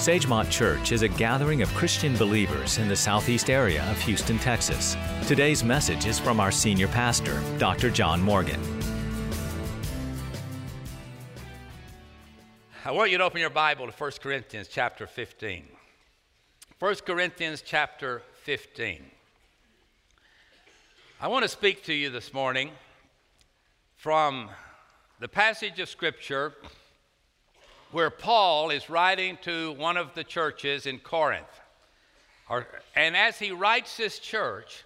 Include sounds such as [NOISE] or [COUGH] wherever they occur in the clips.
Sagemont Church is a gathering of Christian believers in the southeast area of Houston, Texas. Today's message is from our senior pastor, Dr. John Morgan. I want you to open your Bible to 1 Corinthians chapter 15. 1 Corinthians chapter 15. I want to speak to you this morning from the passage of Scripture where Paul is writing to one of the churches in Corinth. And as he writes this church,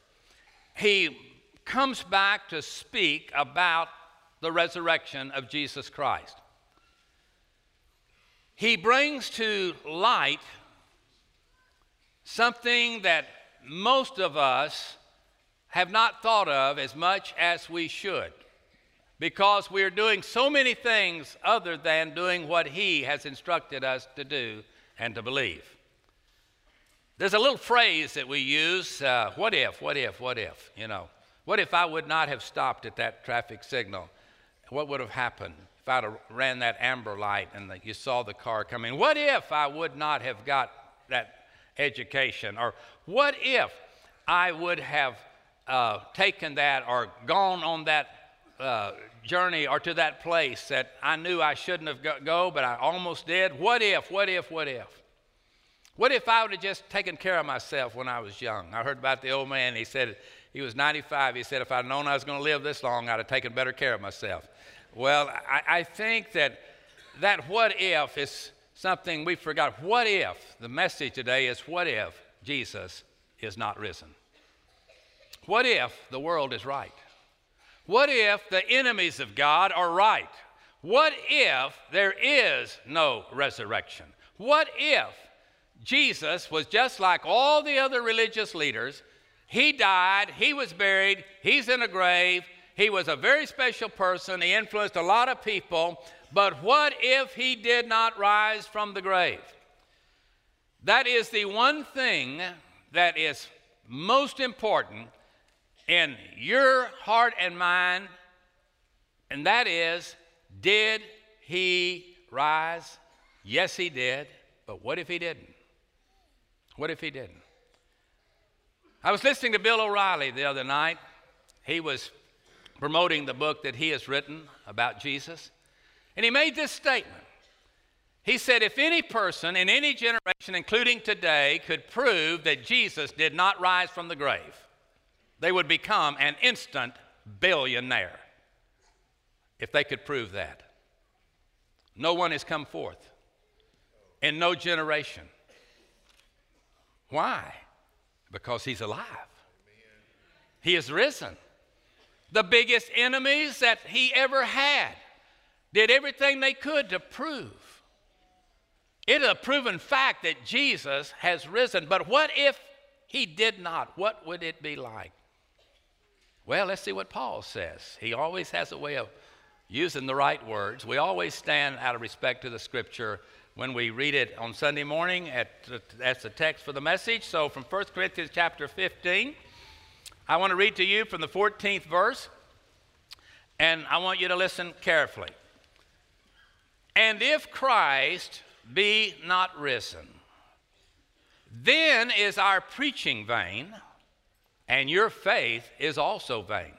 he comes back to speak about the resurrection of Jesus Christ. He brings to light something that most of us have not thought of as much as we should because we're doing so many things other than doing what He has instructed us to do and to believe. There's a little phrase that we use uh, what if, what if, what if, you know. What if I would not have stopped at that traffic signal? What would have happened if I'd have ran that amber light and the, you saw the car coming? What if I would not have got that education? Or what if I would have uh, taken that or gone on that uh, journey or to that place that I knew I shouldn't have go, but I almost did? What if, what if, what if? What if I would have just taken care of myself when I was young? I heard about the old man. He said he was 95. He said, if I'd known I was going to live this long, I'd have taken better care of myself. Well, I, I think that that what if is something we forgot. What if? The message today is what if Jesus is not risen? What if the world is right? What if the enemies of God are right? What if there is no resurrection? What if Jesus was just like all the other religious leaders? He died, he was buried, he's in a grave, he was a very special person, he influenced a lot of people, but what if he did not rise from the grave? That is the one thing that is most important in your heart and mind, and that is did he rise? Yes, he did, but what if he didn't? What if he didn't? I was listening to Bill O'Reilly the other night. He was promoting the book that he has written about Jesus, and he made this statement. He said, If any person in any generation, including today, could prove that Jesus did not rise from the grave, they would become an instant billionaire if they could prove that. No one has come forth in no generation. Why? Because he's alive. He is risen. The biggest enemies that he ever had did everything they could to prove. It is a proven fact that Jesus has risen. But what if he did not? What would it be like? Well, let's see what Paul says. He always has a way of using the right words. We always stand out of respect to the scripture when we read it on Sunday morning at, that's the text for the message. So from 1 Corinthians chapter 15, I want to read to you from the 14th verse, and I want you to listen carefully. And if Christ be not risen, then is our preaching vain and your faith is also vain.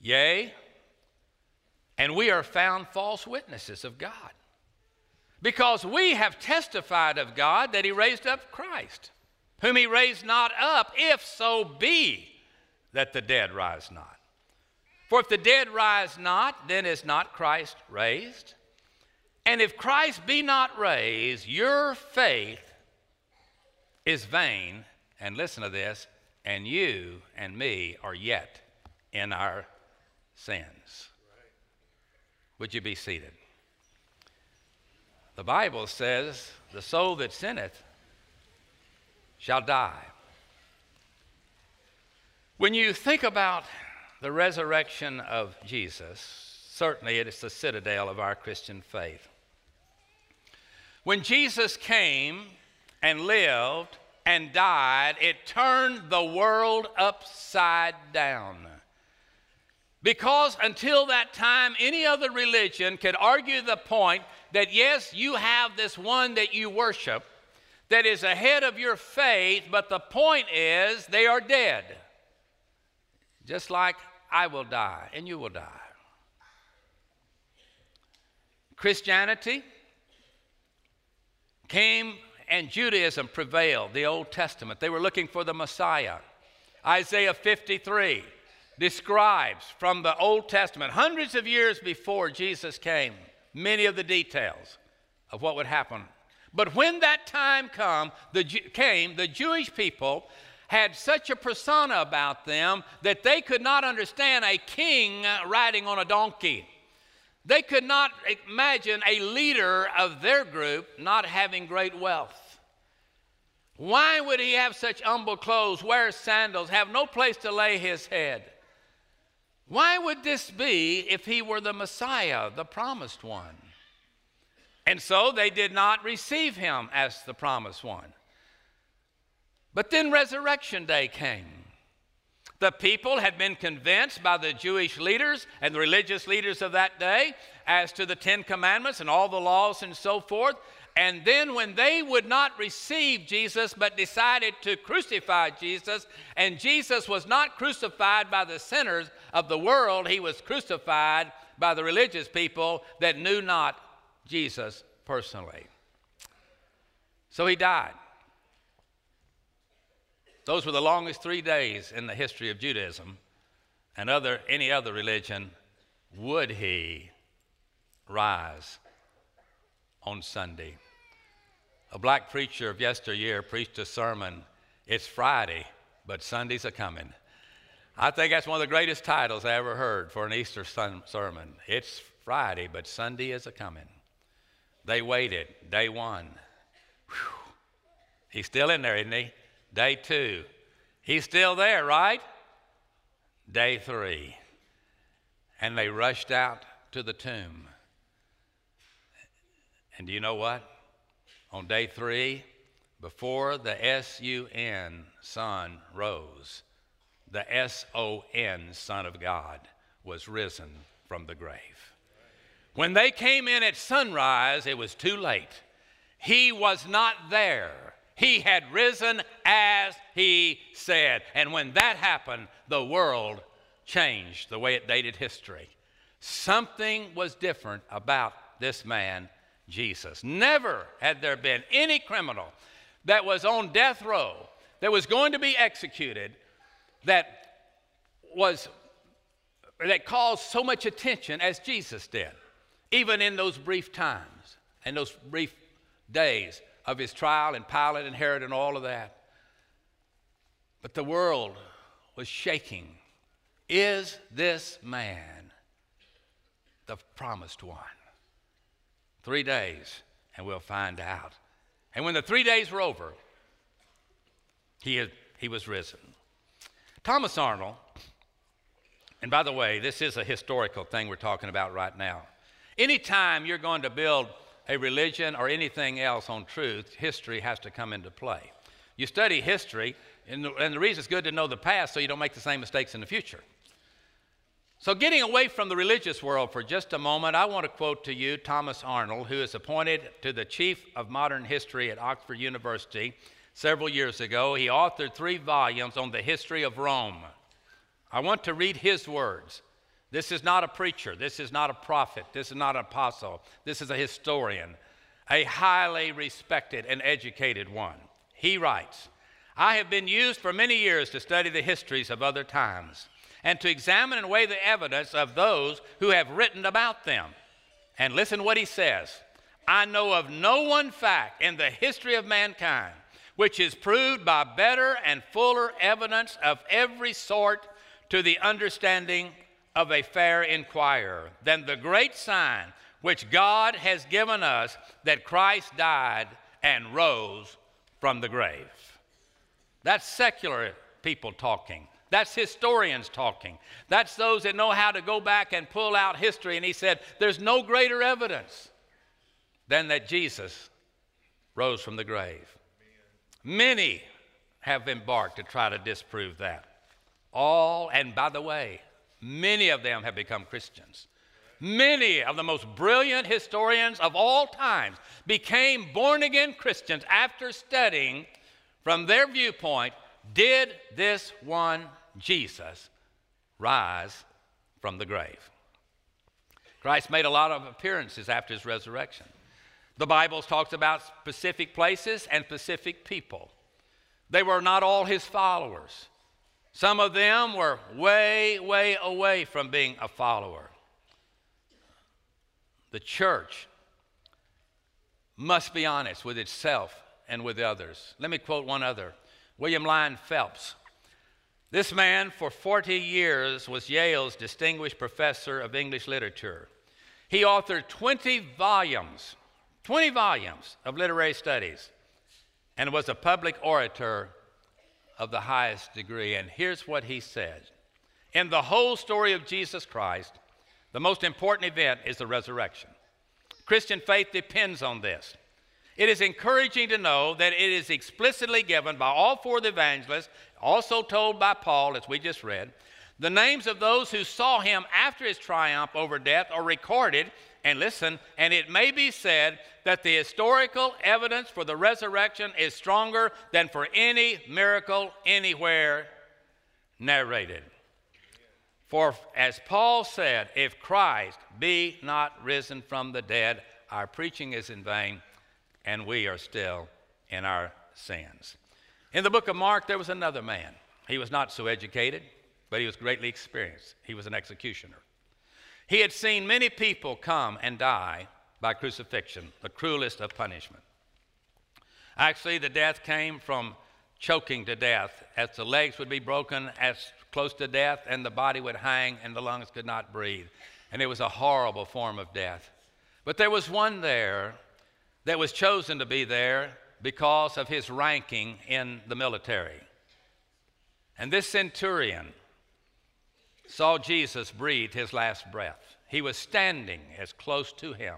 Yea, and we are found false witnesses of God, because we have testified of God that He raised up Christ, whom He raised not up, if so be that the dead rise not. For if the dead rise not, then is not Christ raised? And if Christ be not raised, your faith is vain, and listen to this, and you and me are yet in our sins. Would you be seated? The Bible says, The soul that sinneth shall die. When you think about the resurrection of Jesus, certainly it is the citadel of our Christian faith. When Jesus came and lived and died, it turned the world upside down. Because until that time, any other religion could argue the point that yes, you have this one that you worship that is ahead of your faith, but the point is they are dead. Just like I will die and you will die. Christianity came and Judaism prevailed, the Old Testament. They were looking for the Messiah. Isaiah 53 describes from the Old Testament, hundreds of years before Jesus came, many of the details of what would happen. But when that time come, the, came, the Jewish people had such a persona about them that they could not understand a king riding on a donkey. They could not imagine a leader of their group not having great wealth. Why would he have such humble clothes, wear sandals, have no place to lay his head? Why would this be if he were the Messiah, the promised one? And so they did not receive him as the promised one. But then resurrection day came. The people had been convinced by the Jewish leaders and the religious leaders of that day as to the Ten Commandments and all the laws and so forth. And then, when they would not receive Jesus but decided to crucify Jesus, and Jesus was not crucified by the sinners of the world, he was crucified by the religious people that knew not Jesus personally. So he died. Those were the longest three days in the history of Judaism and other, any other religion. Would he rise on Sunday? A black preacher of yesteryear preached a sermon. It's Friday, but Sunday's a coming. I think that's one of the greatest titles I ever heard for an Easter sun- sermon. It's Friday, but Sunday is a coming. They waited. Day one. Whew. He's still in there, isn't he? Day two. He's still there, right? Day three. And they rushed out to the tomb. And do you know what? On day three, before the S U N, Son, rose, the S O N, Son of God, was risen from the grave. When they came in at sunrise, it was too late. He was not there. He had risen as he said. And when that happened, the world changed the way it dated history. Something was different about this man, Jesus. Never had there been any criminal that was on death row, that was going to be executed, that was that caused so much attention as Jesus did, even in those brief times and those brief days of his trial and Pilate and Herod and all of that. But the world was shaking. Is this man the promised one? Three days, and we'll find out. And when the three days were over, he, had, he was risen. Thomas Arnold, and by the way, this is a historical thing we're talking about right now. Anytime you're going to build a religion or anything else on truth, history has to come into play. You study history, and the, and the reason it's good to know the past so you don't make the same mistakes in the future. So, getting away from the religious world for just a moment, I want to quote to you Thomas Arnold, who is appointed to the chief of modern history at Oxford University several years ago. He authored three volumes on the history of Rome. I want to read his words. This is not a preacher. This is not a prophet. This is not an apostle. This is a historian, a highly respected and educated one. He writes I have been used for many years to study the histories of other times and to examine and weigh the evidence of those who have written about them. And listen what he says I know of no one fact in the history of mankind which is proved by better and fuller evidence of every sort to the understanding of a fair inquirer than the great sign which God has given us that Christ died and rose from the grave. That's secular people talking. That's historians talking. That's those that know how to go back and pull out history. And he said, There's no greater evidence than that Jesus rose from the grave. Many have embarked to try to disprove that. All, and by the way, Many of them have become Christians. Many of the most brilliant historians of all times became born again Christians after studying from their viewpoint did this one Jesus rise from the grave? Christ made a lot of appearances after his resurrection. The Bible talks about specific places and specific people. They were not all his followers. Some of them were way, way away from being a follower. The church must be honest with itself and with others. Let me quote one other William Lyon Phelps. This man, for 40 years, was Yale's distinguished professor of English literature. He authored 20 volumes, 20 volumes of literary studies, and was a public orator of the highest degree. And here's what he said In the whole story of Jesus Christ, the most important event is the resurrection. Christian faith depends on this. It is encouraging to know that it is explicitly given by all four of the evangelists, also told by Paul, as we just read. The names of those who saw him after his triumph over death are recorded, and listen, and it may be said that the historical evidence for the resurrection is stronger than for any miracle anywhere narrated. For as Paul said, if Christ be not risen from the dead, our preaching is in vain and we are still in our sins. In the book of Mark, there was another man. He was not so educated, but he was greatly experienced. He was an executioner. He had seen many people come and die by crucifixion, the cruelest of punishment. Actually, the death came from choking to death, as the legs would be broken as close to death, and the body would hang, and the lungs could not breathe. And it was a horrible form of death. But there was one there that was chosen to be there because of his ranking in the military. And this centurion saw Jesus breathe his last breath. He was standing as close to him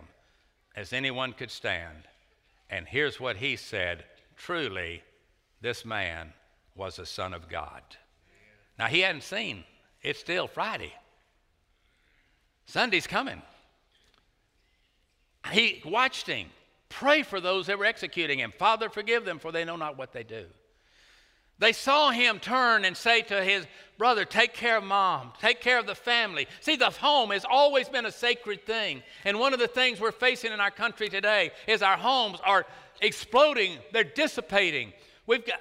as anyone could stand. And here's what he said truly, this man was a son of God. Now, he hadn't seen, it's still Friday. Sunday's coming. He watched him. Pray for those that were executing him. Father, forgive them, for they know not what they do. They saw him turn and say to his brother, Take care of mom, take care of the family. See, the home has always been a sacred thing. And one of the things we're facing in our country today is our homes are exploding, they're dissipating. We've got,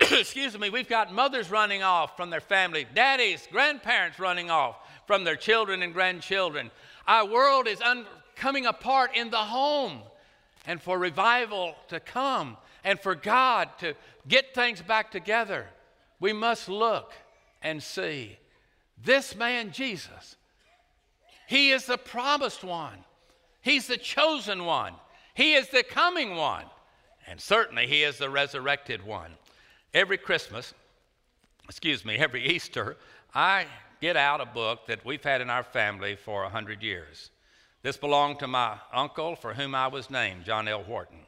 [COUGHS] excuse me, we've got mothers running off from their family, daddies, grandparents running off from their children and grandchildren. Our world is un- coming apart in the home and for revival to come and for God to get things back together, we must look and see this man, Jesus. He is the promised one, He's the chosen one, He is the coming one, and certainly He is the resurrected one. Every Christmas, excuse me, every Easter, I get out a book that we've had in our family for a hundred years. This belonged to my uncle, for whom I was named, John L. Wharton,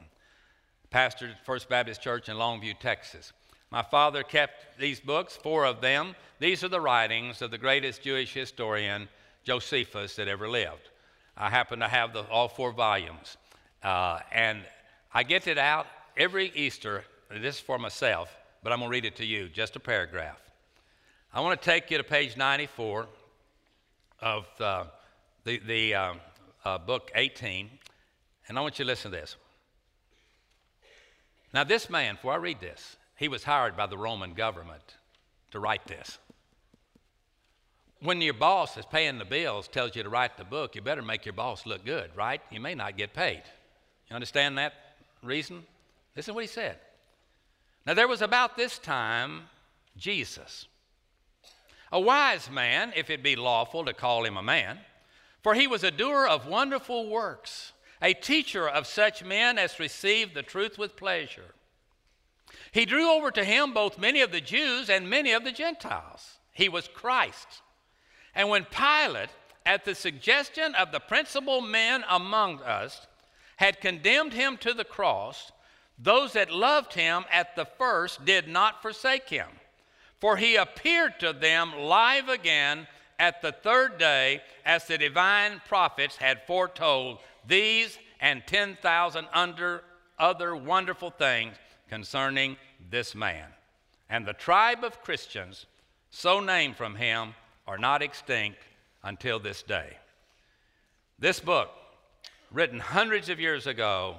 pastor at First Baptist Church in Longview, Texas. My father kept these books, four of them. These are the writings of the greatest Jewish historian, Josephus, that ever lived. I happen to have the, all four volumes. Uh, and I get it out every Easter. This is for myself, but I'm going to read it to you, just a paragraph. I want to take you to page 94 of uh, the, the um, uh, book 18, and I want you to listen to this. Now, this man, before I read this, he was hired by the Roman government to write this. When your boss is paying the bills, tells you to write the book, you better make your boss look good, right? You may not get paid. You understand that reason? Listen to what he said. Now, there was about this time Jesus, a wise man, if it be lawful to call him a man for he was a doer of wonderful works, a teacher of such men as received the truth with pleasure. He drew over to him both many of the Jews and many of the Gentiles. He was Christ. And when Pilate, at the suggestion of the principal men among us, had condemned him to the cross, those that loved him at the first did not forsake him. For he appeared to them live again at the third day, as the divine prophets had foretold, these and 10,000 under other wonderful things concerning this man. And the tribe of Christians, so named from him, are not extinct until this day. This book, written hundreds of years ago,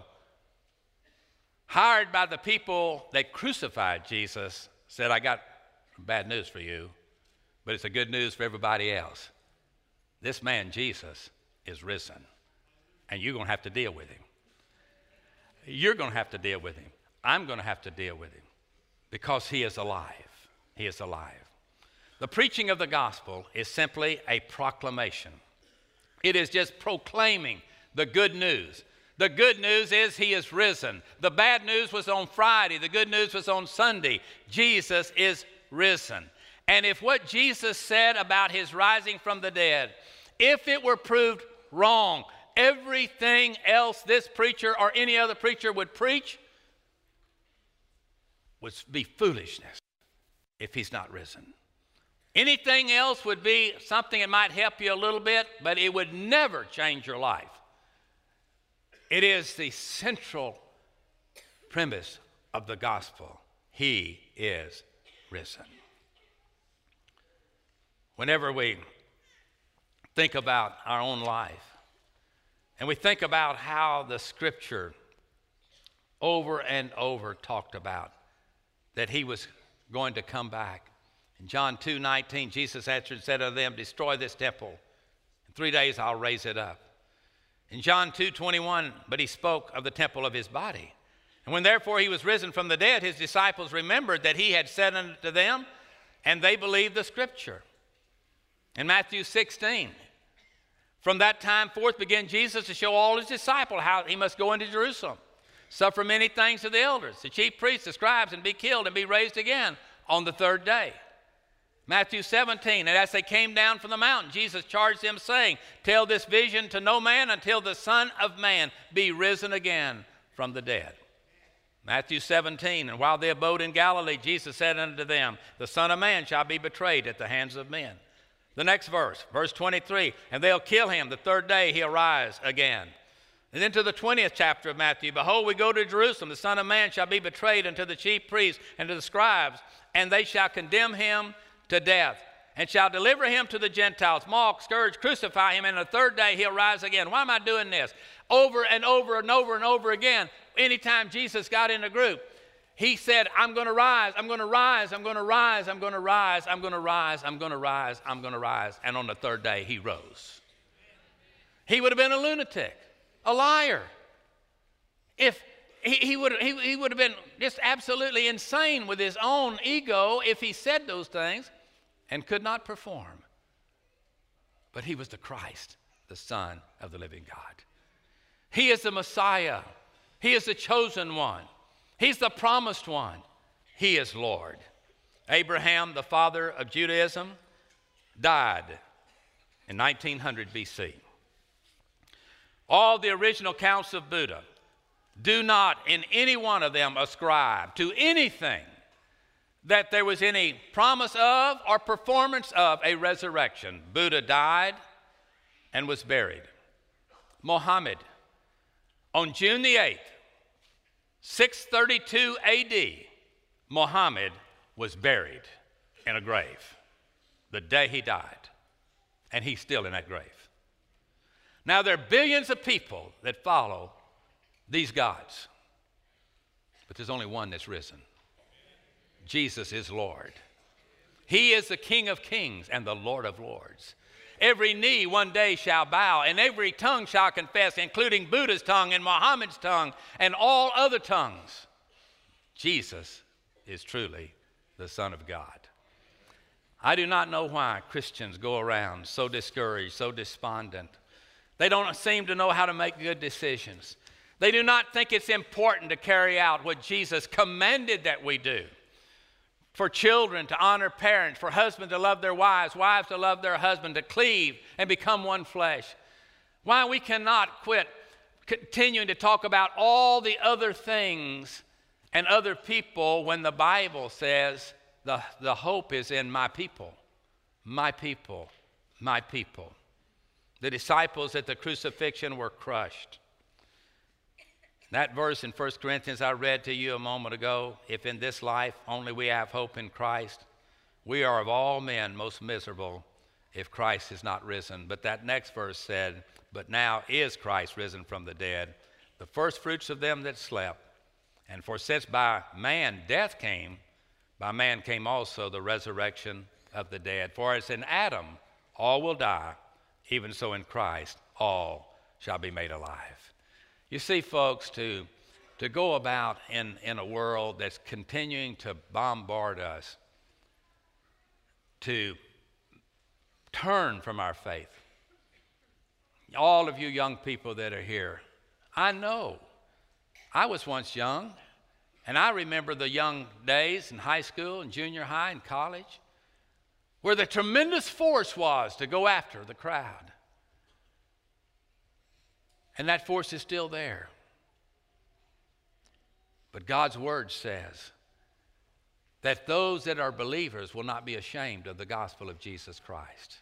hired by the people that crucified Jesus, said, I got bad news for you, but it's a good news for everybody else. This man, Jesus, is risen, and you're going to have to deal with him. You're going to have to deal with him. I'm going to have to deal with him because he is alive. He is alive. The preaching of the gospel is simply a proclamation, it is just proclaiming the good news. The good news is he is risen. The bad news was on Friday. The good news was on Sunday. Jesus is risen. And if what Jesus said about his rising from the dead, if it were proved wrong, everything else this preacher or any other preacher would preach would be foolishness if he's not risen. Anything else would be something that might help you a little bit, but it would never change your life. It is the central premise of the gospel. He is risen. Whenever we think about our own life and we think about how the scripture over and over talked about that he was going to come back. In John 2 19, Jesus answered and said to them, Destroy this temple. In three days I'll raise it up. In John 2 21, but he spoke of the temple of his body. And when therefore he was risen from the dead, his disciples remembered that he had said unto them, and they believed the scripture. In Matthew 16, from that time forth began Jesus to show all his disciples how he must go into Jerusalem, suffer many things of the elders, the chief priests, the scribes, and be killed and be raised again on the third day. Matthew 17, and as they came down from the mountain, Jesus charged them, saying, Tell this vision to no man until the Son of Man be risen again from the dead. Matthew 17, and while they abode in Galilee, Jesus said unto them, The Son of Man shall be betrayed at the hands of men. The next verse, verse 23, and they'll kill him. The third day he'll rise again. And then to the 20th chapter of Matthew, Behold, we go to Jerusalem. The Son of Man shall be betrayed unto the chief priests and to the scribes, and they shall condemn him to death and shall deliver him to the Gentiles, mock, scourge, crucify him, and the third day he'll rise again. Why am I doing this? Over and over and over and over again. Anytime Jesus got in a group, he said, I'm going to rise, I'm going to rise, I'm going to rise, I'm going to rise, I'm going to rise, I'm going to rise, I'm going to rise. And on the third day, he rose. He would have been a lunatic, a liar. If he, he, would, he, he would have been just absolutely insane with his own ego if he said those things and could not perform. But he was the Christ, the Son of the living God. He is the Messiah. He is the chosen one. He's the promised one. He is Lord. Abraham, the father of Judaism, died in 1900 BC. All the original counts of Buddha do not in any one of them ascribe to anything that there was any promise of or performance of a resurrection. Buddha died and was buried. Mohammed, on June the 8th, 632 AD, Mohammed was buried in a grave the day he died, and he's still in that grave. Now, there are billions of people that follow these gods, but there's only one that's risen. Jesus is Lord. He is the King of kings and the Lord of lords. Every knee one day shall bow, and every tongue shall confess, including Buddha's tongue and Muhammad's tongue and all other tongues. Jesus is truly the Son of God. I do not know why Christians go around so discouraged, so despondent. They don't seem to know how to make good decisions. They do not think it's important to carry out what Jesus commanded that we do for children to honor parents, for husbands to love their wives, wives to love their husband, to cleave and become one flesh. Why we cannot quit continuing to talk about all the other things and other people when the Bible says the, the hope is in my people, my people, my people. The disciples at the crucifixion were crushed. That verse in 1 Corinthians I read to you a moment ago if in this life only we have hope in Christ, we are of all men most miserable if Christ is not risen. But that next verse said, But now is Christ risen from the dead, the first fruits of them that slept. And for since by man death came, by man came also the resurrection of the dead. For as in Adam all will die, even so in Christ all shall be made alive. You see, folks, to, to go about in, in a world that's continuing to bombard us, to turn from our faith. All of you young people that are here, I know. I was once young, and I remember the young days in high school and junior high and college where the tremendous force was to go after the crowd. And that force is still there. But God's word says that those that are believers will not be ashamed of the gospel of Jesus Christ.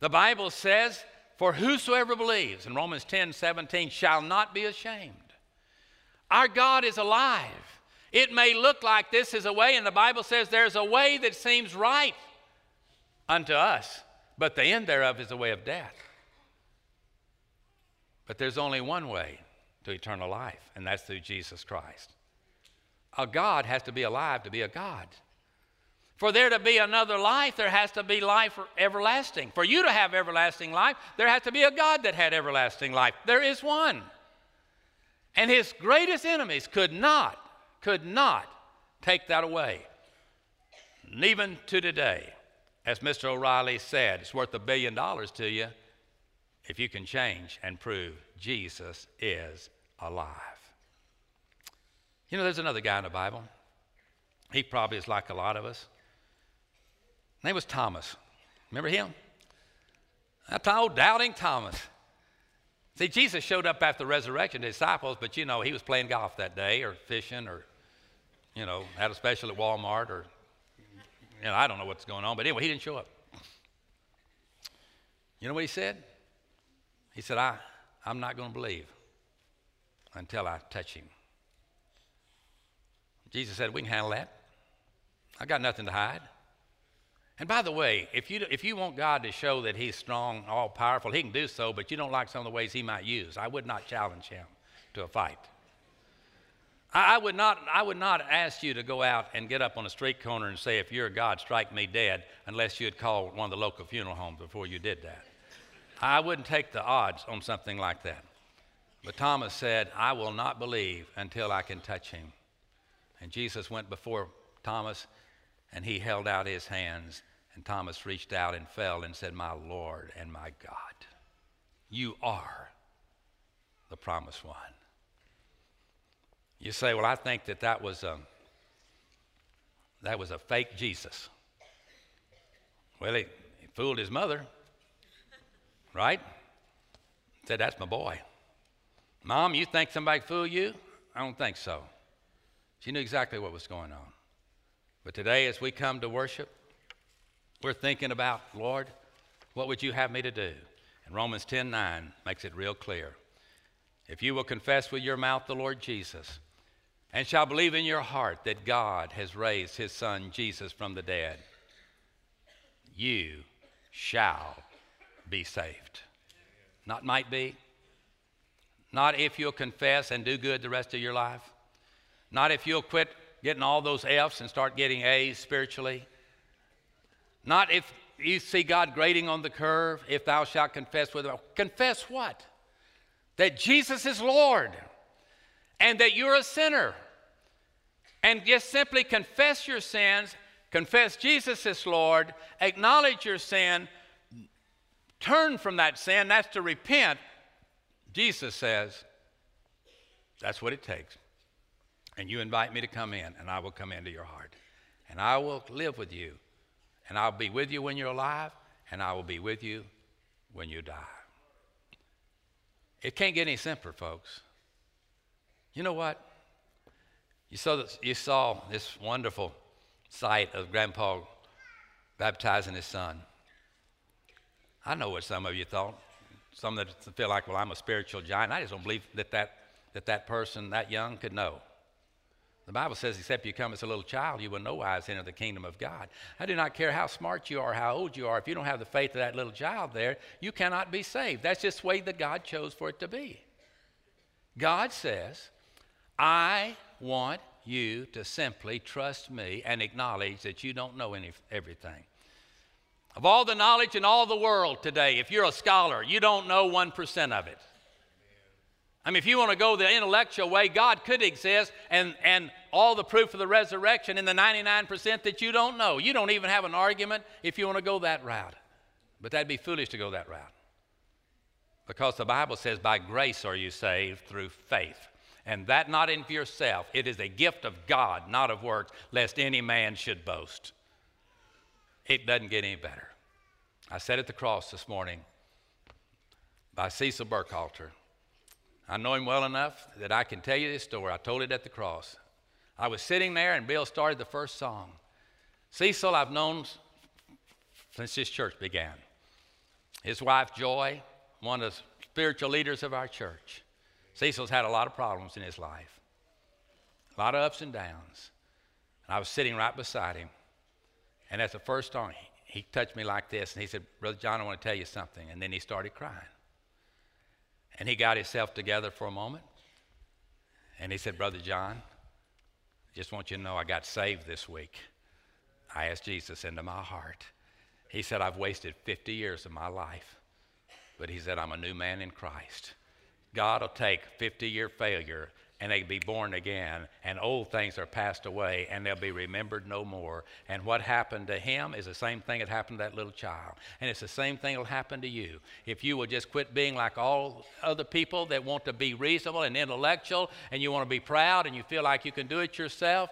The Bible says, For whosoever believes, in Romans 10 17, shall not be ashamed. Our God is alive. It may look like this is a way, and the Bible says there's a way that seems right unto us, but the end thereof is a way of death. But there's only one way to eternal life, and that's through Jesus Christ. A God has to be alive to be a God. For there to be another life, there has to be life everlasting. For you to have everlasting life, there has to be a God that had everlasting life. There is one. And his greatest enemies could not, could not take that away. And even to today, as Mr. O'Reilly said, it's worth a billion dollars to you if you can change and prove Jesus is alive. You know, there's another guy in the Bible. He probably is like a lot of us. His name was Thomas. Remember him? That old doubting Thomas. See, Jesus showed up after the resurrection to disciples, but you know, he was playing golf that day or fishing or, you know, had a special at Walmart or, you know, I don't know what's going on. But anyway, he didn't show up. You know what he said? He said, I, I'm not going to believe until I touch him. Jesus said, We can handle that. I got nothing to hide. And by the way, if you, if you want God to show that He's strong, all powerful, He can do so, but you don't like some of the ways He might use, I would not challenge Him to a fight. I, I, would not, I would not ask you to go out and get up on a street corner and say, If you're God, strike me dead, unless you had called one of the local funeral homes before you did that. I wouldn't take the odds on something like that. But Thomas said, I will not believe until I can touch him. And Jesus went before Thomas and he held out his hands. And Thomas reached out and fell and said, My Lord and my God, you are the promised one. You say, Well, I think that that was a, that was a fake Jesus. Well, he, he fooled his mother right? Said, That's my boy. Mom, you think somebody fooled you? I don't think so. She knew exactly what was going on. But today, as we come to worship, we're thinking about, Lord, what would you have me to do? And Romans 10 9 makes it real clear. If you will confess with your mouth the Lord Jesus and shall believe in your heart that God has raised his son Jesus from the dead, you shall be saved. Not might be. Not if you'll confess and do good the rest of your life. Not if you'll quit getting all those F's and start getting A's spiritually. Not if you see God grading on the curve, if thou shalt confess with Confess what? That Jesus is Lord and that you're a sinner. And just simply confess your sins, confess Jesus is Lord, acknowledge your sin, turn from that sin, that's to repent. Jesus says, that's what it takes. And you invite me to come in, and I will come into your heart. And I will live with you. And I'll be with you when you're alive, and I will be with you when you die. It can't get any simpler, folks. You know what? You saw this, you saw this wonderful sight of Grandpa baptizing his son. I know what some of you thought. Some that feel like, well, I'm a spiritual giant. I just don't believe that that, that, that person that young could know. The Bible says, except you come as a little child, you will no wise enter the kingdom of God. I do not care how smart you are, how old you are. If you don't have the faith of that little child there, you cannot be saved. That's just the way that God chose for it to be. God says, I want you to simply trust me and acknowledge that you don't know any, everything. Of all the knowledge in all the world today, if you're a scholar, you don't know 1% of it. I mean, if you want to go the intellectual way, God could exist and, and all the proof of the resurrection in the 99% that you don't know. You don't even have an argument if you want to go that route. But that'd be foolish to go that route. Because the Bible says, by grace are you saved through faith. And that not in yourself. It is a gift of God, not of works, lest any man should boast. It doesn't get any better. I sat at the cross this morning by Cecil Burkhalter. I know him well enough that I can tell you this story. I told it at the cross. I was sitting there, and Bill started the first song. Cecil, I've known since this church began. His wife, Joy, one of the spiritual leaders of our church. Cecil's had a lot of problems in his life, a lot of ups and downs. And I was sitting right beside him. And at the first song, he touched me like this, and he said, Brother John, I want to tell you something. And then he started crying. And he got himself together for a moment. And he said, Brother John, I just want you to know I got saved this week. I asked Jesus into my heart. He said, I've wasted 50 years of my life. But he said, I'm a new man in Christ. God will take 50 year failure and they be born again, and old things are passed away, and they'll be remembered no more. And what happened to him is the same thing that happened to that little child. And it's the same thing that'll happen to you. If you will just quit being like all other people that want to be reasonable and intellectual, and you want to be proud, and you feel like you can do it yourself,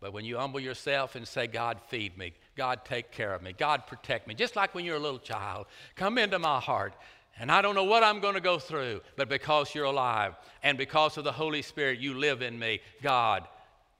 but when you humble yourself and say, God, feed me, God, take care of me, God, protect me, just like when you're a little child, come into my heart and I don't know what I'm going to go through, but because you're alive and because of the Holy Spirit, you live in me, God,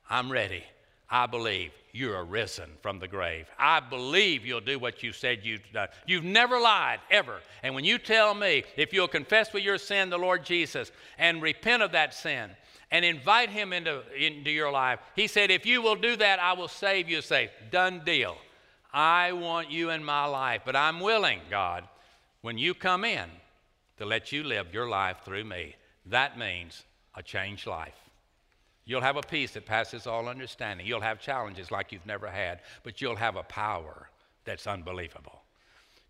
I'm ready. I believe you're arisen from the grave. I believe you'll do what you said you've done. You've never lied, ever. And when you tell me, if you'll confess with your sin the Lord Jesus and repent of that sin and invite him into, into your life, he said, if you will do that, I will save you. Say, done deal. I want you in my life, but I'm willing, God, when you come in to let you live your life through me, that means a changed life. You'll have a peace that passes all understanding. You'll have challenges like you've never had, but you'll have a power that's unbelievable.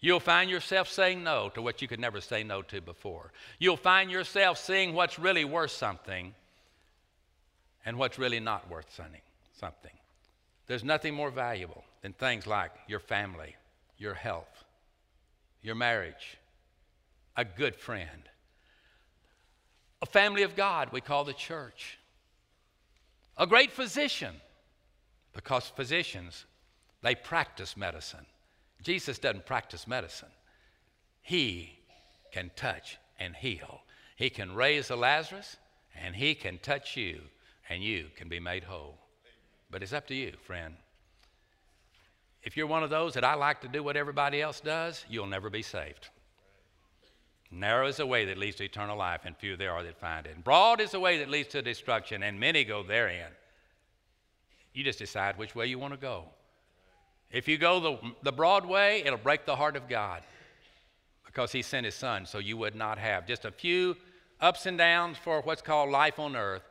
You'll find yourself saying no to what you could never say no to before. You'll find yourself seeing what's really worth something and what's really not worth something. There's nothing more valuable than things like your family, your health, your marriage, a good friend, a family of God we call the church, a great physician, because physicians, they practice medicine. Jesus doesn't practice medicine. He can touch and heal. He can raise a Lazarus, and he can touch you, and you can be made whole. But it's up to you, friend. If you're one of those that I like to do what everybody else does, you'll never be saved. Narrow is the way that leads to eternal life, and few there are that find it. Broad is the way that leads to destruction, and many go therein. You just decide which way you want to go. If you go the, the broad way, it'll break the heart of God because He sent His Son so you would not have just a few ups and downs for what's called life on earth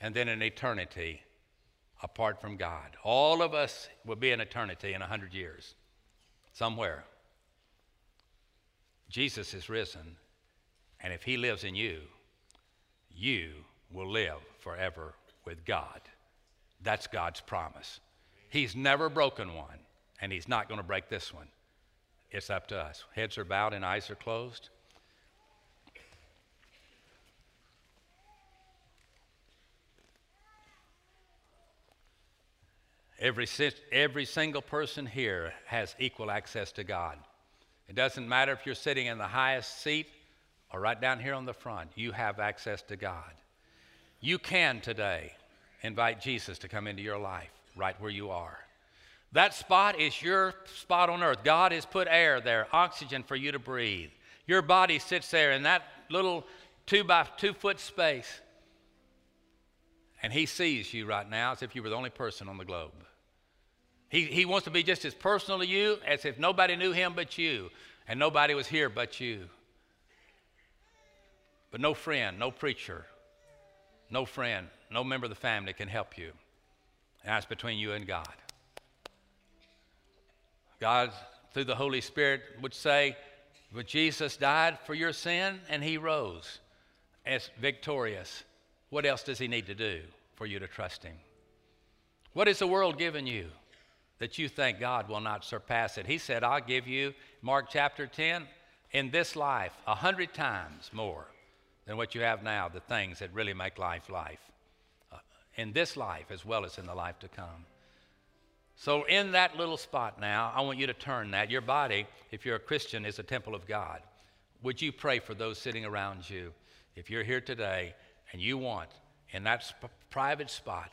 and then an eternity apart from God. All of us will be in eternity in a 100 years, somewhere. Jesus is risen, and if he lives in you, you will live forever with God. That's God's promise. He's never broken one, and he's not going to break this one. It's up to us. Heads are bowed and eyes are closed. Every, every single person here has equal access to God. It doesn't matter if you're sitting in the highest seat or right down here on the front, you have access to God. You can today invite Jesus to come into your life right where you are. That spot is your spot on earth. God has put air there, oxygen for you to breathe. Your body sits there in that little two by two foot space. And He sees you right now as if you were the only person on the globe. He, he wants to be just as personal to you as if nobody knew Him but you, and nobody was here but you. But no friend, no preacher, no friend, no member of the family can help you. And that's between you and God. God, through the Holy Spirit, would say, But Jesus died for your sin and he rose as victorious. What else does he need to do for you to trust him? What has the world given you that you think God will not surpass it? He said, I'll give you, Mark chapter 10, in this life, a hundred times more than what you have now, the things that really make life life. Uh, in this life as well as in the life to come. So, in that little spot now, I want you to turn that. Your body, if you're a Christian, is a temple of God. Would you pray for those sitting around you? If you're here today and you want, in that sp- private spot,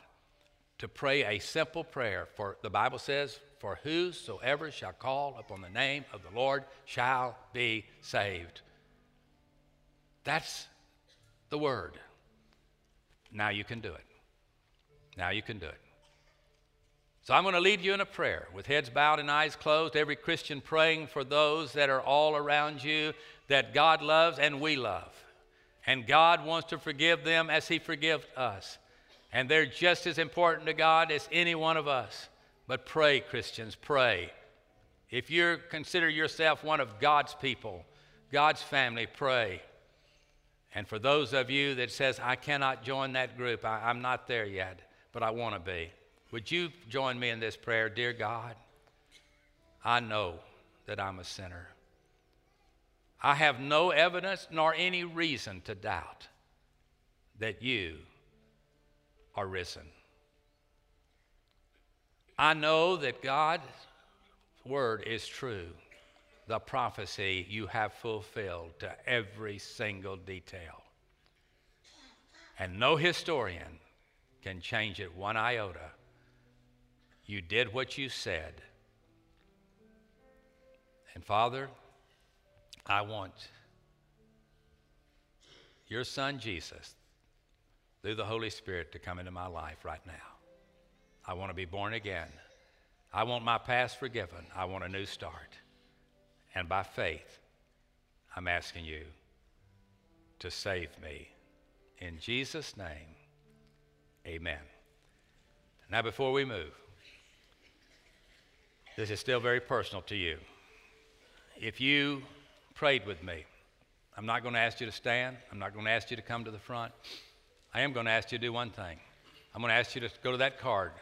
to pray a simple prayer, for the Bible says, For whosoever shall call upon the name of the Lord shall be saved. That's the word. Now you can do it. Now you can do it. So I'm going to lead you in a prayer with heads bowed and eyes closed, every Christian praying for those that are all around you that God loves and we love. And God wants to forgive them as He forgives us. And they're just as important to God as any one of us. But pray, Christians, pray. If you consider yourself one of God's people, God's family, pray. And for those of you that says, I cannot join that group, I, am not there yet, but I want to be. Would you join me in this prayer? Dear God, I know that I'm a sinner. I have no evidence nor any reason to doubt that you are risen. I know that God's word is true. The prophecy you have fulfilled to every single detail. And no historian can change it one iota you did what you said. And Father, I want your son Jesus, through the Holy Spirit, to come into my life right now. I want to be born again. I want my past forgiven. I want a new start. And by faith, I'm asking you to save me. In Jesus' name, amen. Now, before we move, this is still very personal to you. If you prayed with me, I'm not going to ask you to stand. I'm not going to ask you to come to the front. I am going to ask you to do one thing. I'm going to ask you to go to that card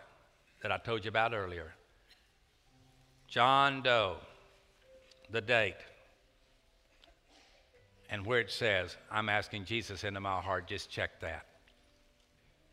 that I told you about earlier. John Doe, the date, and where it says, I'm asking Jesus into my heart, just check that.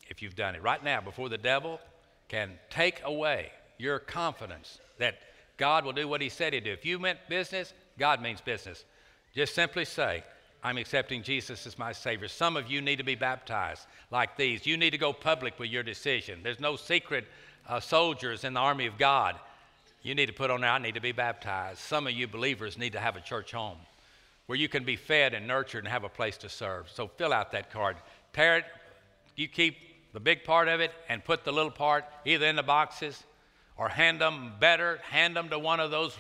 If you've done it. Right now, before the devil can take away your confidence that God will do what He said He'd do. If you meant business, God means business. Just simply say, I'm accepting Jesus as my Savior. Some of you need to be baptized like these. You need to go public with your decision. There's no secret uh, soldiers in the army of God. You need to put on there, I need to be baptized. Some of you believers need to have a church home where you can be fed and nurtured and have a place to serve. So fill out that card. Tear it, you keep the big part of it and put the little part either in the boxes or hand them better, hand them to one of those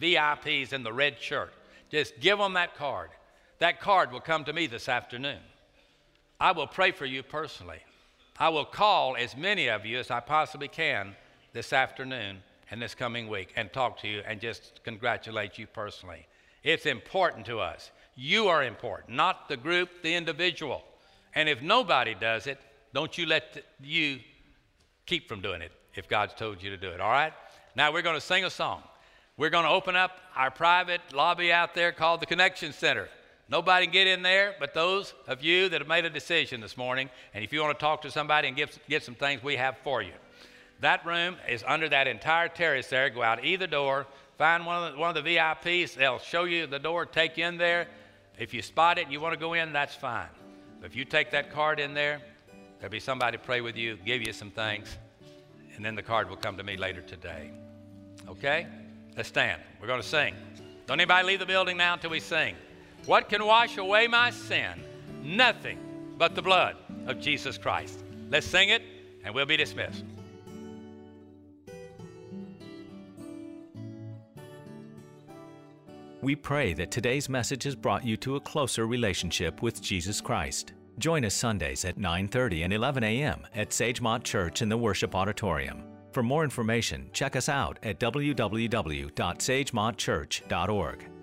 VIPs in the red shirt. Just give them that card. That card will come to me this afternoon. I will pray for you personally. I will call as many of you as I possibly can this afternoon and this coming week and talk to you and just congratulate you personally. It's important to us. You are important, not the group, the individual. And if nobody does it, don't you let the, you keep from doing it if God's told you to do it, all right? Now we're going to sing a song. We're going to open up our private lobby out there called the Connection Center. Nobody can get in there but those of you that have made a decision this morning. And if you want to talk to somebody and get, get some things, we have for you. That room is under that entire terrace there. Go out either door, find one of the, one of the VIPs. They'll show you the door, take you in there. If you spot it and you want to go in, that's fine. But if you take that card in there, there'll be somebody pray with you, give you some things and then the card will come to me later today. Okay? Let's stand. We're going to sing. Don't anybody leave the building now until we sing. What can wash away my sin? Nothing but the blood of Jesus Christ. Let's sing it, and we'll be dismissed. We pray that today's message has brought you to a closer relationship with Jesus Christ. Join us Sundays at 9:30 and 11 a.m. at Sagemont Church in the Worship Auditorium. For more information, check us out at www.sagemontchurch.org.